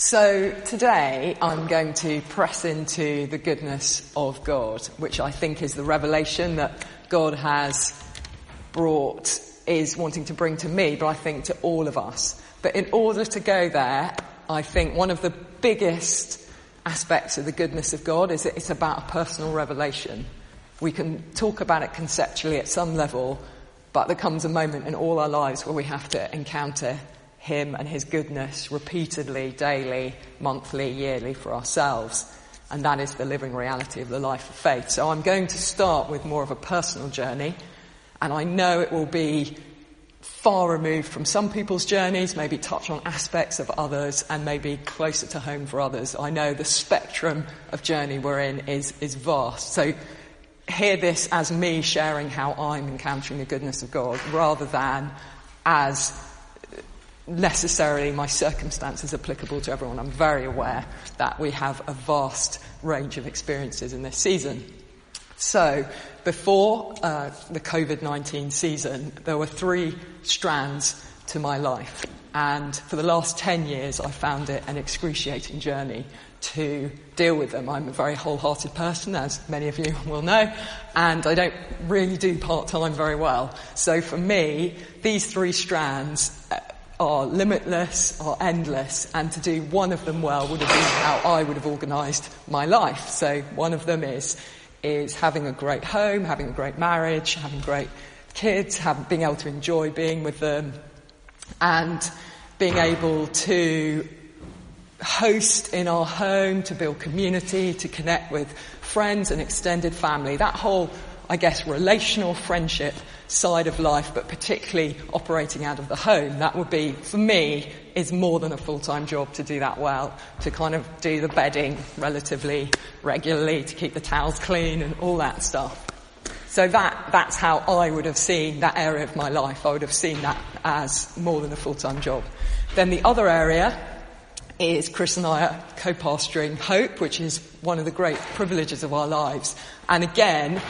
So today I'm going to press into the goodness of God, which I think is the revelation that God has brought, is wanting to bring to me, but I think to all of us. But in order to go there, I think one of the biggest aspects of the goodness of God is that it's about a personal revelation. We can talk about it conceptually at some level, but there comes a moment in all our lives where we have to encounter him and His goodness repeatedly, daily, monthly, yearly for ourselves. And that is the living reality of the life of faith. So I'm going to start with more of a personal journey. And I know it will be far removed from some people's journeys, maybe touch on aspects of others, and maybe closer to home for others. I know the spectrum of journey we're in is, is vast. So hear this as me sharing how I'm encountering the goodness of God rather than as necessarily my circumstances applicable to everyone. I'm very aware that we have a vast range of experiences in this season. So, before uh, the COVID-19 season, there were three strands to my life. And for the last 10 years, I found it an excruciating journey to deal with them. I'm a very wholehearted person, as many of you will know, and I don't really do part-time very well. So for me, these three strands uh, are limitless, are endless, and to do one of them well would have been how I would have organised my life. So one of them is, is having a great home, having a great marriage, having great kids, having, being able to enjoy being with them, and being able to host in our home, to build community, to connect with friends and extended family. That whole, I guess, relational friendship side of life, but particularly operating out of the home. That would be, for me, is more than a full-time job to do that well, to kind of do the bedding relatively regularly, to keep the towels clean and all that stuff. So that, that's how I would have seen that area of my life. I would have seen that as more than a full-time job. Then the other area is Chris and I are co-pastoring Hope, which is one of the great privileges of our lives. And again,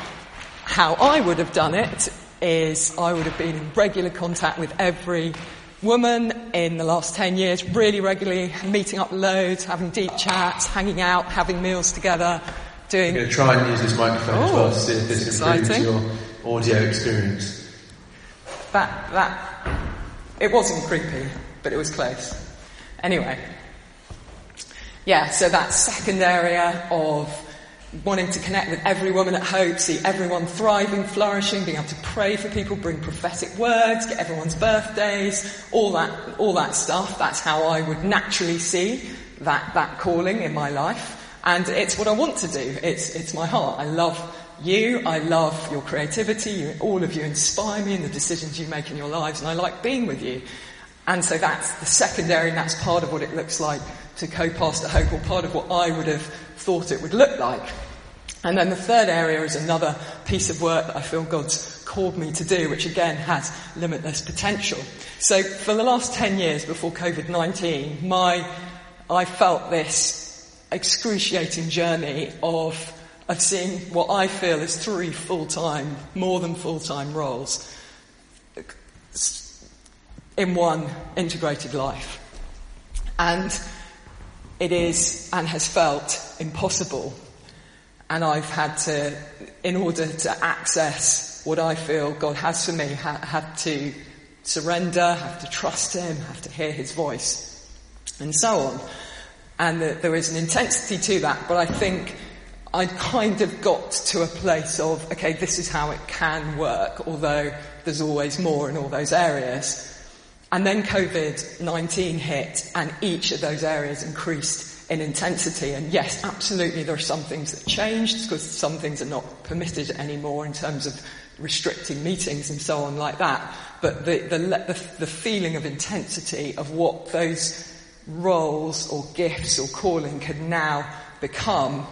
how I would have done it is I would have been in regular contact with every woman in the last 10 years, really regularly, meeting up loads, having deep chats, hanging out, having meals together, doing... I'm going to try and use this microphone oh, as well to see if this oh, improves your audio experience. That, that, it wasn't creepy, but it was close. Anyway. Yeah, so that second area of wanting to connect with every woman at Hope, see everyone thriving, flourishing, being able to pray for people, bring prophetic words, get everyone's birthdays, all that, all that stuff. That's how I would naturally see that, that calling in my life. And it's what I want to do. It's, it's my heart. I love you. I love your creativity. You, all of you inspire me in the decisions you make in your lives, and I like being with you. And so that's the secondary, and that's part of what it looks like to co-pastor Hope, or part of what I would have thought it would look like. And then the third area is another piece of work that I feel God's called me to do, which again has limitless potential. So for the last 10 years before COVID-19, my, I felt this excruciating journey of, of seeing what I feel is three full-time, more than full-time roles in one integrated life. And it is and has felt impossible. And I've had to, in order to access what I feel God has for me, ha- had to surrender, have to trust Him, have to hear His voice, and so on. And the, there is an intensity to that, but I think I kind of got to a place of, okay, this is how it can work, although there's always more in all those areas. And then COVID-19 hit and each of those areas increased in intensity. And yes, absolutely there are some things that changed because some things are not permitted anymore in terms of restricting meetings and so on like that. But the, the, the, the feeling of intensity of what those roles or gifts or calling could now become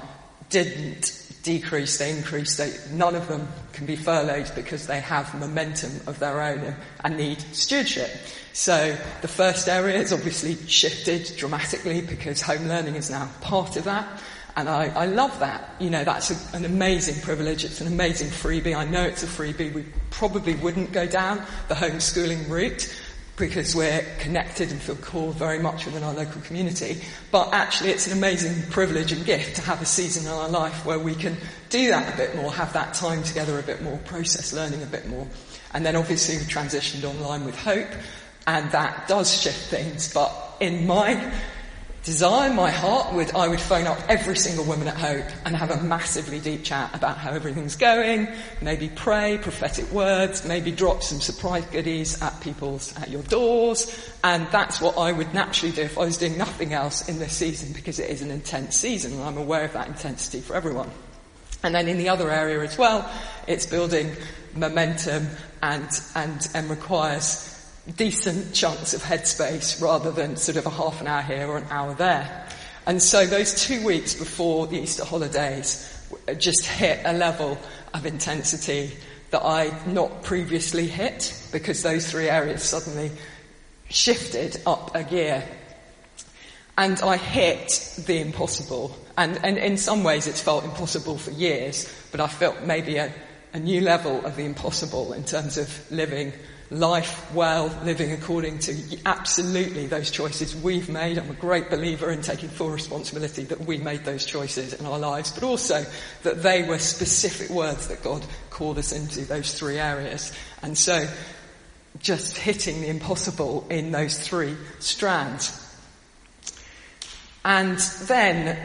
didn't decrease, they increase. They, none of them can be furloughed because they have momentum of their own and need stewardship. So the first area has obviously shifted dramatically because home learning is now part of that. And I, I love that. You know, that's a, an amazing privilege. It's an amazing freebie. I know it's a freebie. We probably wouldn't go down the homeschooling route because we're connected and feel called very much within our local community. But actually, it's an amazing privilege and gift to have a season in our life where we can do that a bit more, have that time together a bit more, process learning a bit more. And then obviously we transitioned online with Hope, and that does shift things. But in my desire, my heart would, I would phone up every single woman at Hope and have a massively deep chat about how everything's going, maybe pray prophetic words, maybe drop some surprise goodies at people's, at your doors. And that's what I would naturally do if I was doing nothing else in this season because it is an intense season and I'm aware of that intensity for everyone. And then in the other area as well, it's building momentum and, and, and requires decent chunks of headspace rather than sort of a half an hour here or an hour there. And so those two weeks before the Easter holidays just hit a level of intensity that I'd not previously hit because those three areas suddenly shifted up a gear. And I hit the impossible. And, and in some ways it's felt impossible for years, but I felt maybe a, a new level of the impossible in terms of living life well, living according to absolutely those choices we've made. I'm a great believer in taking full responsibility that we made those choices in our lives, but also that they were specific words that God called us into those three areas. And so just hitting the impossible in those three strands. And then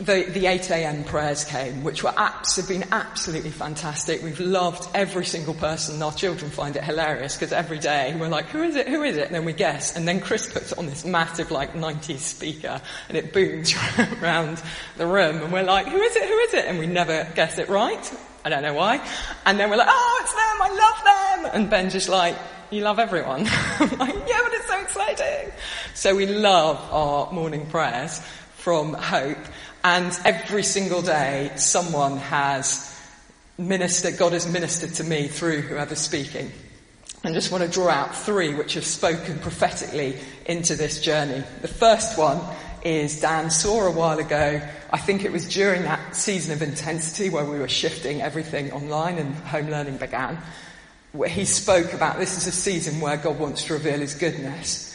the, the 8 a.m. prayers came, which were abs- have been absolutely fantastic. We've loved every single person. Our children find it hilarious because every day we're like, who is it? Who is it? And then we guess. And then Chris puts on this massive like 90s speaker and it booms around the room. And we're like, who is it? Who is it? And we never guess it right. I don't know why. And then we're like, oh, it's them. I love them. And Ben's just like, you love everyone. Like, yeah, but it's so exciting. So we love our morning prayers from Hope. And every single day, someone has ministered, God has ministered to me through whoever's speaking. I just want to draw out three which have spoken prophetically into this journey. The first one is Dan saw a while ago. I think it was during that season of intensity where we were shifting everything online and home learning began. Where he spoke about this is a season where God wants to reveal his goodness.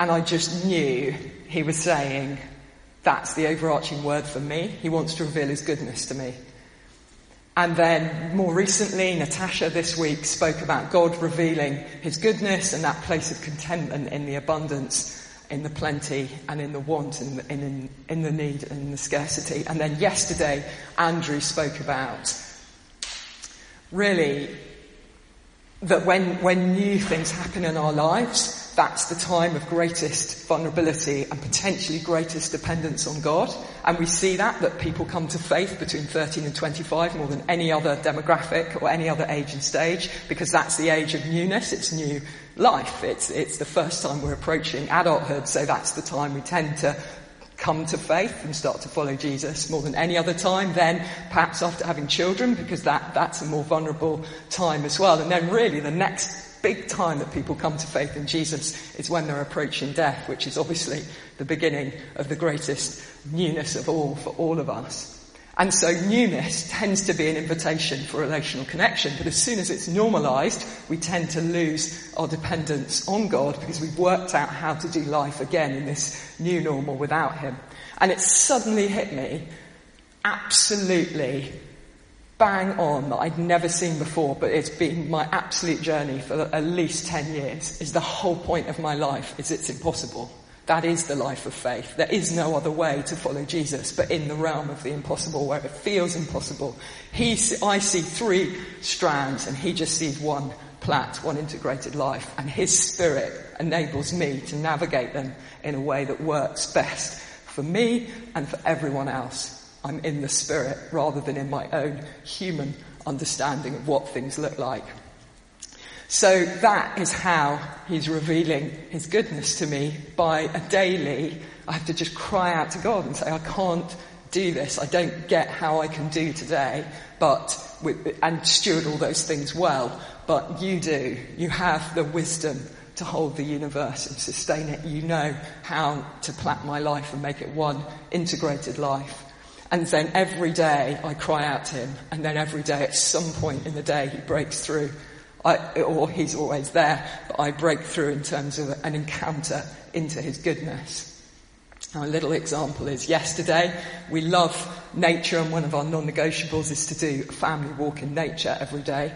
And I just knew he was saying, that's the overarching word for me. He wants to reveal his goodness to me. And then more recently, Natasha this week spoke about God revealing his goodness and that place of contentment in the abundance, in the plenty and in the want, in the, in, in the need and in the scarcity. And then yesterday, Andrew spoke about really that when, when new things happen in our lives, that's the time of greatest vulnerability and potentially greatest dependence on God. And we see that, that people come to faith between 13 and 25 more than any other demographic or any other age and stage because that's the age of newness. It's new life. It's, it's the first time we're approaching adulthood. So that's the time we tend to come to faith and start to follow Jesus more than any other time. Then perhaps after having children because that, that's a more vulnerable time as well. And then really the next big time that people come to faith in Jesus is when they're approaching death, which is obviously the beginning of the greatest newness of all for all of us. And so newness tends to be an invitation for relational connection, but as soon as it's normalized, we tend to lose our dependence on God because we've worked out how to do life again in this new normal without Him. And it suddenly hit me absolutely bang on that I'd never seen before, but it's been my absolute journey for at least 10 years, is the whole point of my life is it's impossible. That is the life of faith. There is no other way to follow Jesus, but in the realm of the impossible, where it feels impossible. He, I see three strands, and he just sees one plat, one integrated life, and his spirit enables me to navigate them in a way that works best for me and for everyone else. I'm in the spirit rather than in my own human understanding of what things look like. So that is how he's revealing his goodness to me by a daily, I have to just cry out to God and say, I can't do this. I don't get how I can do today, but, with, and steward all those things well, but you do. You have the wisdom to hold the universe and sustain it. You know how to plat my life and make it one integrated life. And then every day I cry out to him, and then every day at some point in the day he breaks through I, or he's always there, but I break through in terms of an encounter into his goodness. A little example is yesterday we love nature and one of our non-negotiables is to do a family walk in nature every day.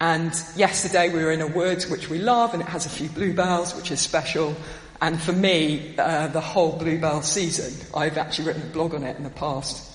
And yesterday we were in a wood which we love and it has a few bluebells which is special. And for me, uh, the whole bluebell season, I've actually written a blog on it in the past,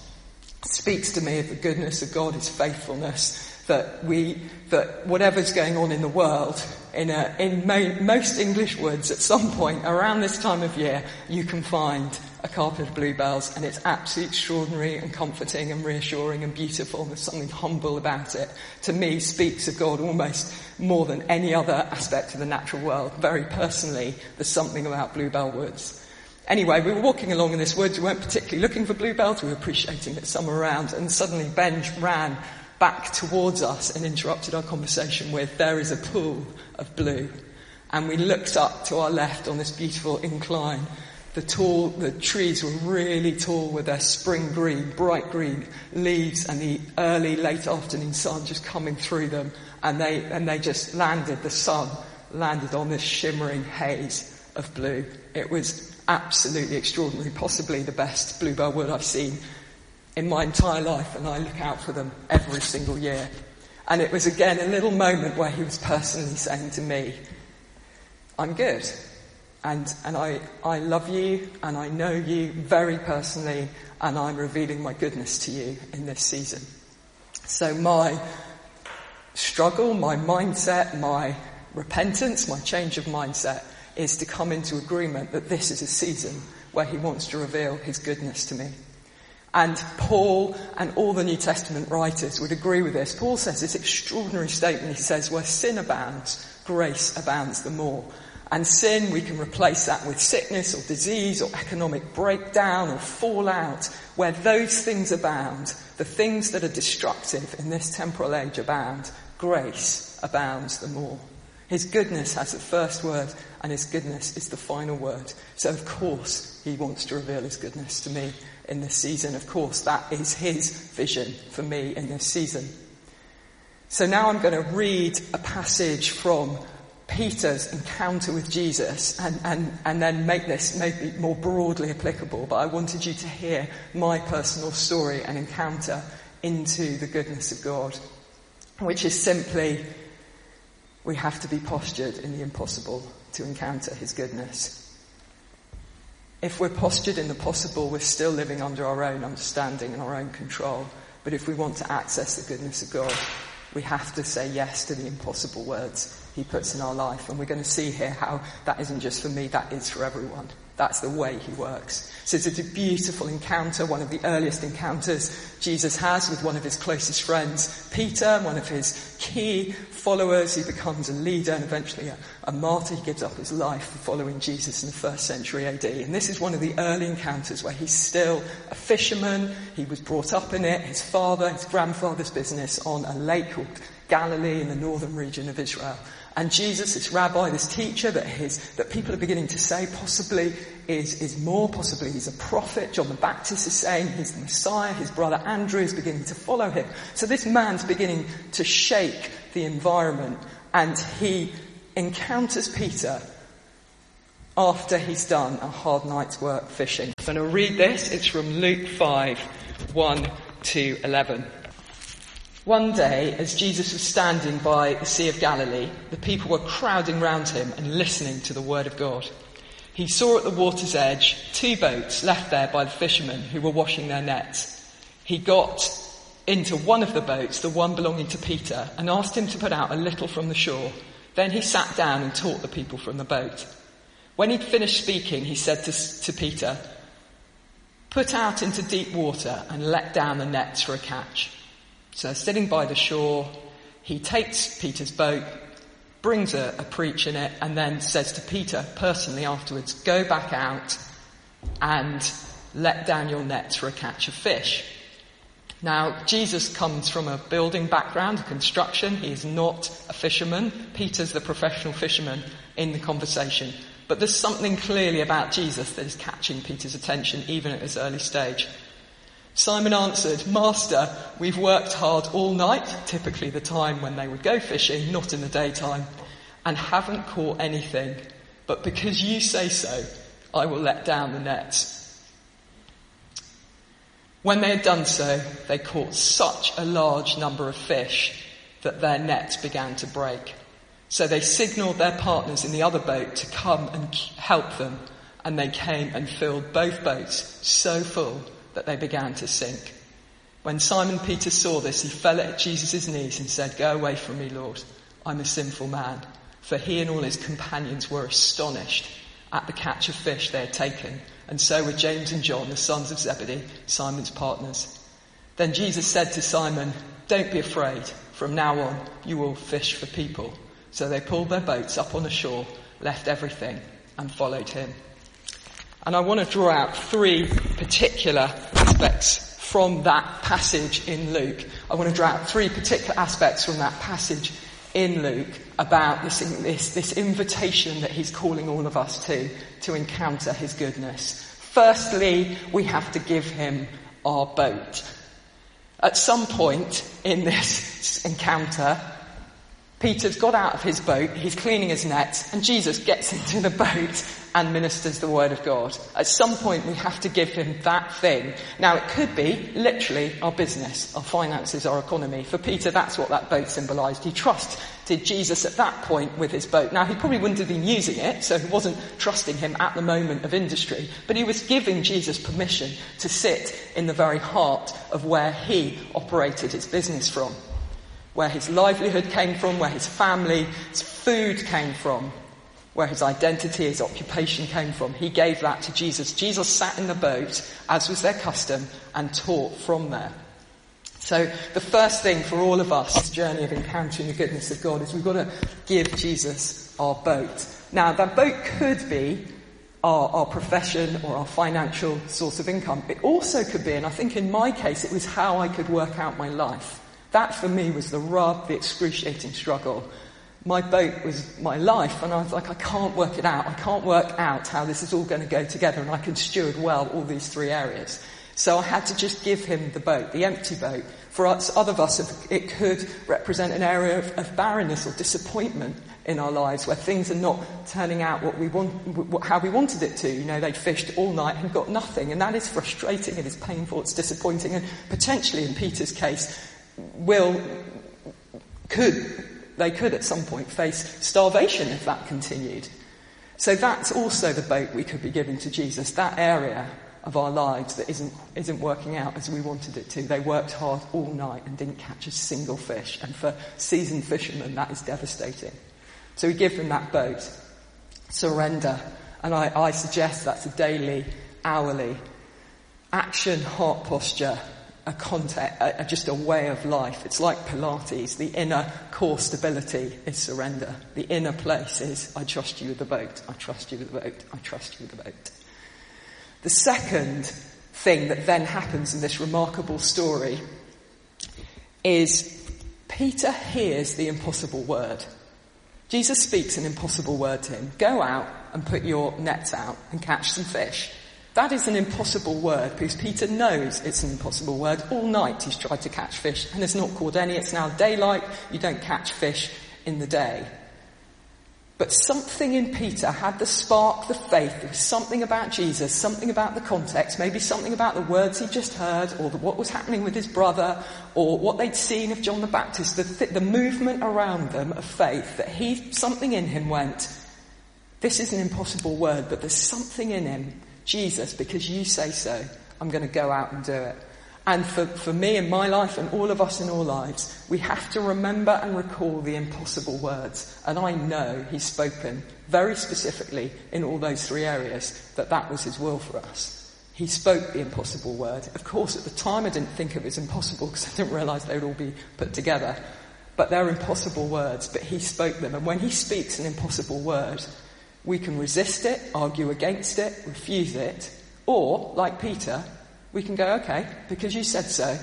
speaks to me of the goodness of God, His faithfulness, that we, that whatever's going on in the world, in, a, in mo- most English woods at some point around this time of year, you can find a carpet of bluebells and it's absolutely extraordinary and comforting and reassuring and beautiful. There's something humble about it. To me, speaks of God almost more than any other aspect of the natural world. Very personally, there's something about bluebell woods. Anyway, we were walking along in this woods. We weren't particularly looking for bluebells. We were appreciating that some were around. And suddenly Ben ran back towards us and interrupted our conversation with, there is a pool of blue. And we looked up to our left on this beautiful incline. The tall, the trees were really tall with their spring green, bright green leaves and the early, late afternoon sun just coming through them. And they, and they just landed, the sun landed on this shimmering haze of blue. It was absolutely extraordinary, possibly the best bluebell wood I've seen in my entire life, and I look out for them every single year. And it was again a little moment where he was personally saying to me, I'm good. And, and I, I love you and I know you very personally and I'm revealing my goodness to you in this season. So my struggle, my mindset, my repentance, my change of mindset is to come into agreement that this is a season where he wants to reveal his goodness to me. And Paul and all the New Testament writers would agree with this. Paul says this extraordinary statement. He says, where sin abounds, grace abounds the more. And sin, we can replace that with sickness or disease or economic breakdown or fallout. Where those things abound, the things that are destructive in this temporal age abound, grace abounds the more. His goodness has the first word and his goodness is the final word. So of course he wants to reveal his goodness to me in this season. Of course, that is his vision for me in this season. So now I'm going to read a passage from Peter's encounter with Jesus and, and, and then make this maybe more broadly applicable. But I wanted you to hear my personal story and encounter into the goodness of God, which is simply we have to be postured in the impossible to encounter his goodness. If we're postured in the possible, we're still living under our own understanding and our own control. But if we want to access the goodness of God, we have to say yes to the impossible words he puts in our life. And we're going to see here how that isn't just for me, that is for everyone. That's the way he works. So it's a beautiful encounter, one of the earliest encounters Jesus has with one of his closest friends, Peter, one of his key followers. He becomes a leader and eventually a, a martyr. He gives up his life for following Jesus in the first century AD. And this is one of the early encounters where he's still a fisherman. He was brought up in it. His father, his grandfather's business on a lake called Galilee in the northern region of Israel. And Jesus, this rabbi, this teacher that his, that people are beginning to say possibly is, is more, possibly he's a prophet. John the Baptist is saying he's the Messiah. His brother Andrew is beginning to follow him. So this man's beginning to shake the environment and he encounters Peter after he's done a hard night's work fishing. I'm going to read this. It's from Luke 5, 1 to 11. One day, as Jesus was standing by the Sea of Galilee, the people were crowding round him and listening to the word of God. He saw at the water's edge two boats left there by the fishermen who were washing their nets. He got into one of the boats, the one belonging to Peter, and asked him to put out a little from the shore. Then he sat down and taught the people from the boat. When he'd finished speaking, he said to, to Peter, Put out into deep water and let down the nets for a catch. So sitting by the shore, he takes Peter's boat, brings a, a preach in it, and then says to Peter personally afterwards, go back out and let down your nets for a catch of fish. Now, Jesus comes from a building background, a construction. He is not a fisherman. Peter's the professional fisherman in the conversation. But there's something clearly about Jesus that is catching Peter's attention even at this early stage. Simon answered, Master, we've worked hard all night, typically the time when they would go fishing, not in the daytime, and haven't caught anything. But because you say so, I will let down the nets. When they had done so, they caught such a large number of fish that their nets began to break. So they signaled their partners in the other boat to come and help them, and they came and filled both boats so full that they began to sink. When Simon Peter saw this, he fell at Jesus' knees and said, Go away from me, Lord. I'm a sinful man. For he and all his companions were astonished at the catch of fish they had taken, and so were James and John, the sons of Zebedee, Simon's partners. Then Jesus said to Simon, Don't be afraid. From now on, you will fish for people. So they pulled their boats up on the shore, left everything, and followed him. And I want to draw out three particular aspects from that passage in Luke. I want to draw out three particular aspects from that passage in Luke about this, this, this invitation that he's calling all of us to, to encounter his goodness. Firstly, we have to give him our boat. At some point in this encounter, Peter's got out of his boat, he's cleaning his nets, and Jesus gets into the boat and ministers the word of God. At some point we have to give him that thing. Now it could be literally our business, our finances, our economy. For Peter that's what that boat symbolized. He trusted Jesus at that point with his boat. Now he probably wouldn't have been using it, so he wasn't trusting him at the moment of industry, but he was giving Jesus permission to sit in the very heart of where he operated his business from. Where his livelihood came from, where his family, his food came from where his identity, his occupation came from. He gave that to Jesus. Jesus sat in the boat, as was their custom, and taught from there. So the first thing for all of us, this journey of encountering the goodness of God, is we've got to give Jesus our boat. Now that boat could be our, our, profession or our financial source of income. It also could be, and I think in my case it was how I could work out my life. That for me was the rub, the excruciating struggle my boat was my life, and I was like, I can't work it out. I can't work out how this is all going to go together, and I can steward well all these three areas. So I had to just give him the boat, the empty boat. For us, other of us, it could represent an area of, of barrenness or disappointment in our lives where things are not turning out what we want, how we wanted it to. You know, they'd fished all night and got nothing, and that is frustrating, it is painful, it's disappointing, and potentially, in Peter's case, will, could they could at some point face starvation if that continued. So that's also the boat we could be giving to Jesus, that area of our lives that isn't, isn't working out as we wanted it to. They worked hard all night and didn't catch a single fish. And for seasoned fishermen, that is devastating. So we give them that boat. Surrender. And I, I suggest that's a daily, hourly action, heart posture a context, a, just a way of life. It's like Pilates. The inner core stability is surrender. The inner place is, I trust you with the boat. I trust you with the boat. I trust you with the boat. The second thing that then happens in this remarkable story is Peter hears the impossible word. Jesus speaks an impossible word to him. Go out and put your nets out and catch some fish. That is an impossible word because Peter knows it's an impossible word. All night he's tried to catch fish and has not caught any. It's now daylight. You don't catch fish in the day. But something in Peter had the spark, the faith. There was something about Jesus, something about the context, maybe something about the words he just heard, or the, what was happening with his brother, or what they'd seen of John the Baptist, the, the movement around them of faith, that he, something in him went, this is an impossible word, but there's something in him Jesus, because you say so, I'm going to go out and do it. And for, for me in my life and all of us in our lives, we have to remember and recall the impossible words. And I know he's spoken very specifically in all those three areas that that was his will for us. He spoke the impossible word. Of course, at the time I didn't think it was impossible because I didn't realize they would all be put together. But they're impossible words, but he spoke them. And when he speaks an impossible word, we can resist it, argue against it, refuse it, or, like Peter, we can go, okay, because you said so,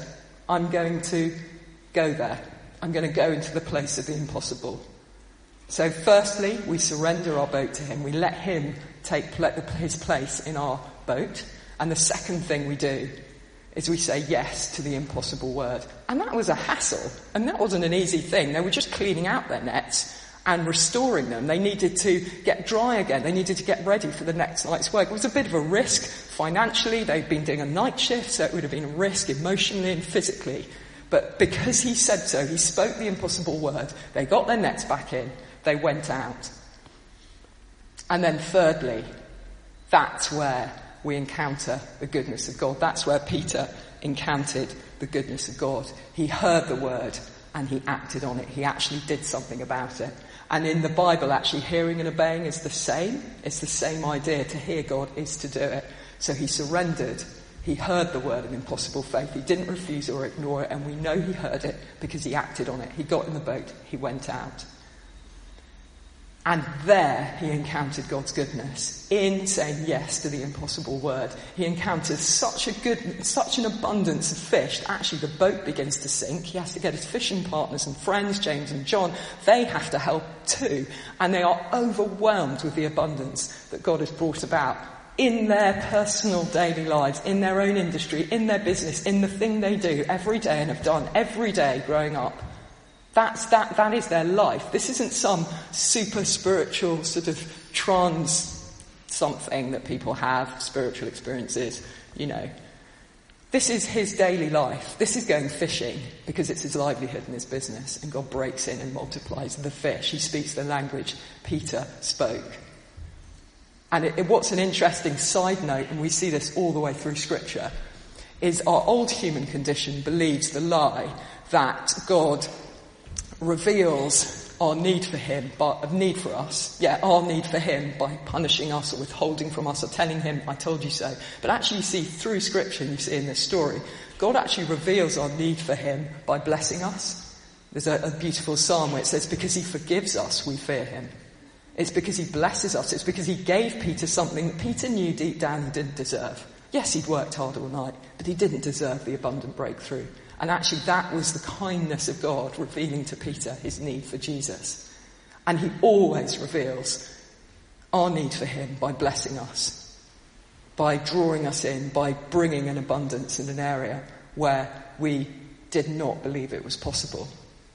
I'm going to go there. I'm going to go into the place of the impossible. So, firstly, we surrender our boat to him. We let him take his place in our boat. And the second thing we do is we say yes to the impossible word. And that was a hassle. And that wasn't an easy thing. They were just cleaning out their nets and restoring them. They needed to get dry again. They needed to get ready for the next night's work. It was a bit of a risk financially. They'd been doing a night shift, so it would have been a risk emotionally and physically. But because he said so, he spoke the impossible word. They got their nets back in. They went out. And then thirdly, that's where we encounter the goodness of God. That's where Peter encountered the goodness of God. He heard the word and he acted on it. He actually did something about it. And in the Bible, actually, hearing and obeying is the same. It's the same idea. To hear God is to do it. So he surrendered. He heard the word of impossible faith. He didn't refuse or ignore it. And we know he heard it because he acted on it. He got in the boat. He went out. And there he encountered God's goodness in saying yes to the impossible word. He encounters such a good, such an abundance of fish. that Actually, the boat begins to sink. He has to get his fishing partners and friends, James and John. They have to help too. And they are overwhelmed with the abundance that God has brought about in their personal daily lives, in their own industry, in their business, in the thing they do every day and have done every day growing up. That's, that, that is their life. This isn't some super spiritual sort of trans something that people have, spiritual experiences, you know. This is his daily life. This is going fishing because it's his livelihood and his business. And God breaks in and multiplies the fish. He speaks the language Peter spoke. And it, it, what's an interesting side note, and we see this all the way through scripture, is our old human condition believes the lie that God reveals our need for him, but of need for us, yeah, our need for him by punishing us or withholding from us or telling him, I told you so. But actually you see through scripture, you see in this story, God actually reveals our need for him by blessing us. There's a, a beautiful psalm where it says, because he forgives us, we fear him. It's because he blesses us. It's because he gave Peter something that Peter knew deep down he didn't deserve. Yes, he'd worked hard all night, but he didn't deserve the abundant breakthrough. And actually, that was the kindness of God revealing to Peter his need for Jesus. And he always reveals our need for him by blessing us, by drawing us in, by bringing an abundance in an area where we did not believe it was possible.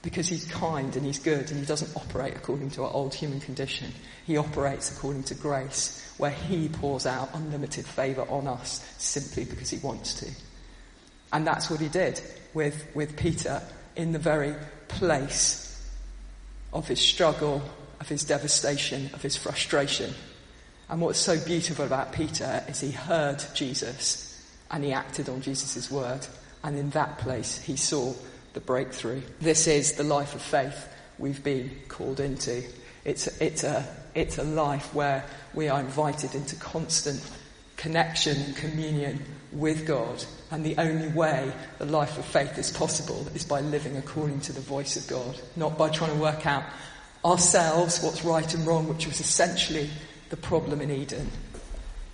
Because he's kind and he's good and he doesn't operate according to our old human condition. He operates according to grace, where he pours out unlimited favour on us simply because he wants to. And that's what he did with, with Peter in the very place of his struggle, of his devastation, of his frustration. And what's so beautiful about Peter is he heard Jesus and he acted on Jesus' word. And in that place, he saw the breakthrough. This is the life of faith we've been called into. It's, it's, a, it's a life where we are invited into constant connection communion with God. And the only way the life of faith is possible is by living according to the voice of God, not by trying to work out ourselves what's right and wrong, which was essentially the problem in Eden.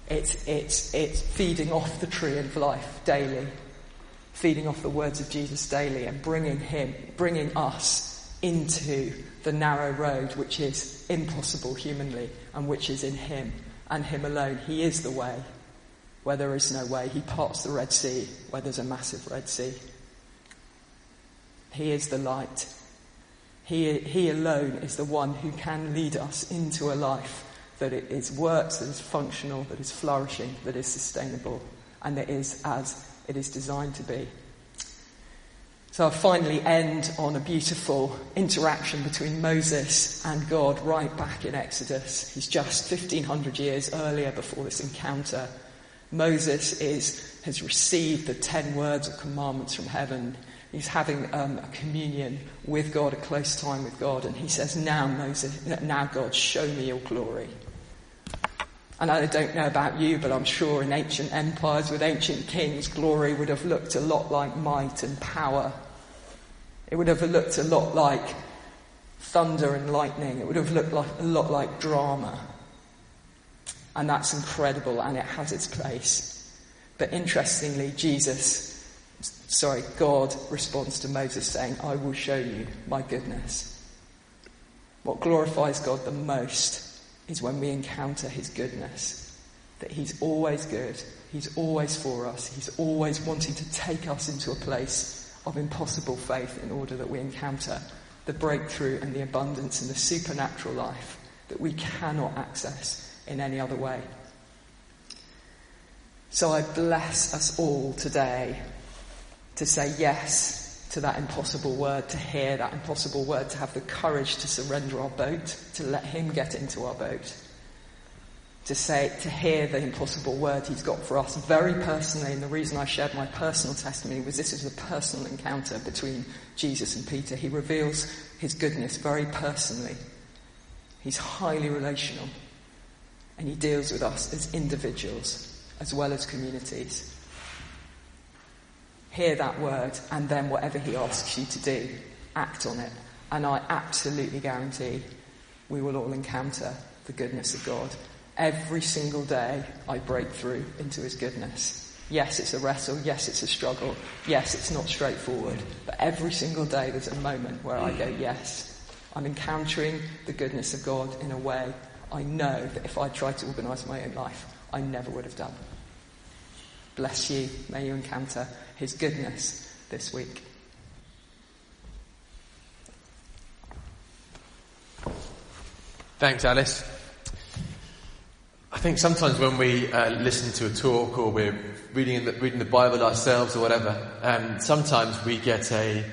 It's, it's, it's feeding off the tree of life daily, feeding off the words of Jesus daily and bringing him, bringing us into the narrow road which is impossible humanly and which is in him and him alone. He is the way where there is no way. He parts the Red Sea where there's a massive Red Sea. He is the light. He, he alone is the one who can lead us into a life that it is works, that is functional, that is flourishing, that is sustainable, and that is as it is designed to be. So I'll finally end on a beautiful interaction between Moses and God right back in Exodus. He's just 1500 years earlier before this encounter Moses is, has received the ten words or commandments from heaven. He's having um, a communion with God, a close time with God, and he says, now Moses, now God, show me your glory. And I don't know about you, but I'm sure in ancient empires with ancient kings, glory would have looked a lot like might and power. It would have looked a lot like thunder and lightning. It would have looked like, a lot like drama. And that's incredible and it has its place. But interestingly, Jesus, sorry, God responds to Moses saying, I will show you my goodness. What glorifies God the most is when we encounter his goodness. That he's always good, He's always for us. He's always wanting to take us into a place of impossible faith in order that we encounter the breakthrough and the abundance and the supernatural life that we cannot access in any other way. So I bless us all today to say yes to that impossible word, to hear that impossible word, to have the courage to surrender our boat, to let Him get into our boat, to say, to hear the impossible word He's got for us very personally. And the reason I shared my personal testimony was this is a personal encounter between Jesus and Peter. He reveals His goodness very personally. He's highly relational. And He deals with us as individuals as well as communities. Hear that word, and then whatever He asks you to do, act on it. And I absolutely guarantee we will all encounter the goodness of God. Every single day, I break through into His goodness. Yes, it's a wrestle. Yes, it's a struggle. Yes, it's not straightforward. But every single day, there's a moment where I go, yes, I'm encountering the goodness of God in a way I know that if I tried to organise my own life, I never would have done. Bless you. May you encounter his goodness this week. Thanks, Alice. I think sometimes when we uh, listen to a talk or we're reading the, reading the Bible ourselves or whatever, um, sometimes we get a,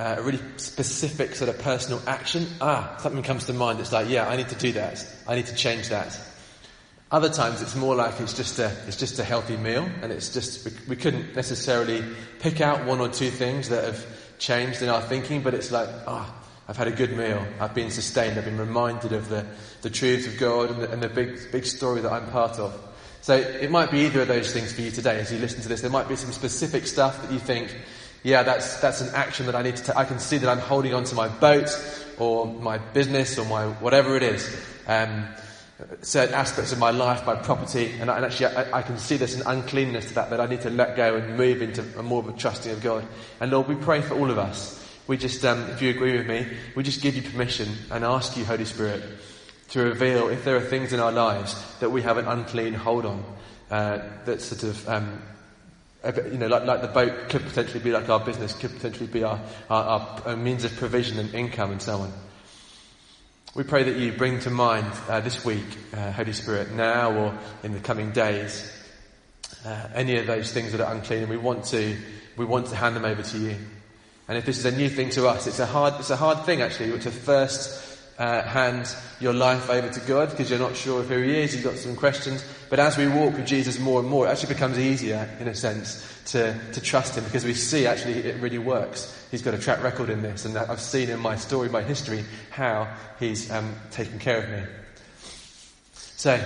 uh, a really specific sort of personal action. Ah, something comes to mind. It's like, yeah, I need to do that. I need to change that. Other times it's more like it's just a, it's just a healthy meal and it's just, we, we couldn't necessarily pick out one or two things that have changed in our thinking, but it's like, ah, oh, I've had a good meal. I've been sustained. I've been reminded of the, the truths of God and the, and the big, big story that I'm part of. So it might be either of those things for you today as you listen to this. There might be some specific stuff that you think, yeah, that's, that's an action that I need to take. I can see that I'm holding on to my boat or my business or my whatever it is. Um, certain aspects of my life, my property, and, and actually I, I, can see there's an uncleanness to that that I need to let go and move into a more of a trusting of God. And Lord, we pray for all of us. We just, um, if you agree with me, we just give you permission and ask you, Holy Spirit, to reveal if there are things in our lives that we have an unclean hold on, uh, that sort of, um, you know, like, like, the boat could potentially be like our business, could potentially be our, our, our means of provision and income and so on. We pray that you bring to mind uh, this week, uh, Holy Spirit, now or in the coming days, uh, any of those things that are unclean, and we want to we want to hand them over to you. And if this is a new thing to us, it's a hard it's a hard thing actually to first uh, hand your life over to God because you're not sure of who He is. You've got some questions. But as we walk with Jesus more and more, it actually becomes easier, in a sense, to, to trust Him because we see actually it really works. He's got a track record in this, and I've seen in my story, my history, how He's um, taken care of me. So,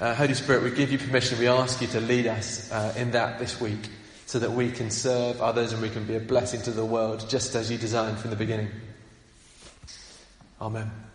uh, Holy Spirit, we give you permission. We ask you to lead us uh, in that this week so that we can serve others and we can be a blessing to the world just as you designed from the beginning. Amen.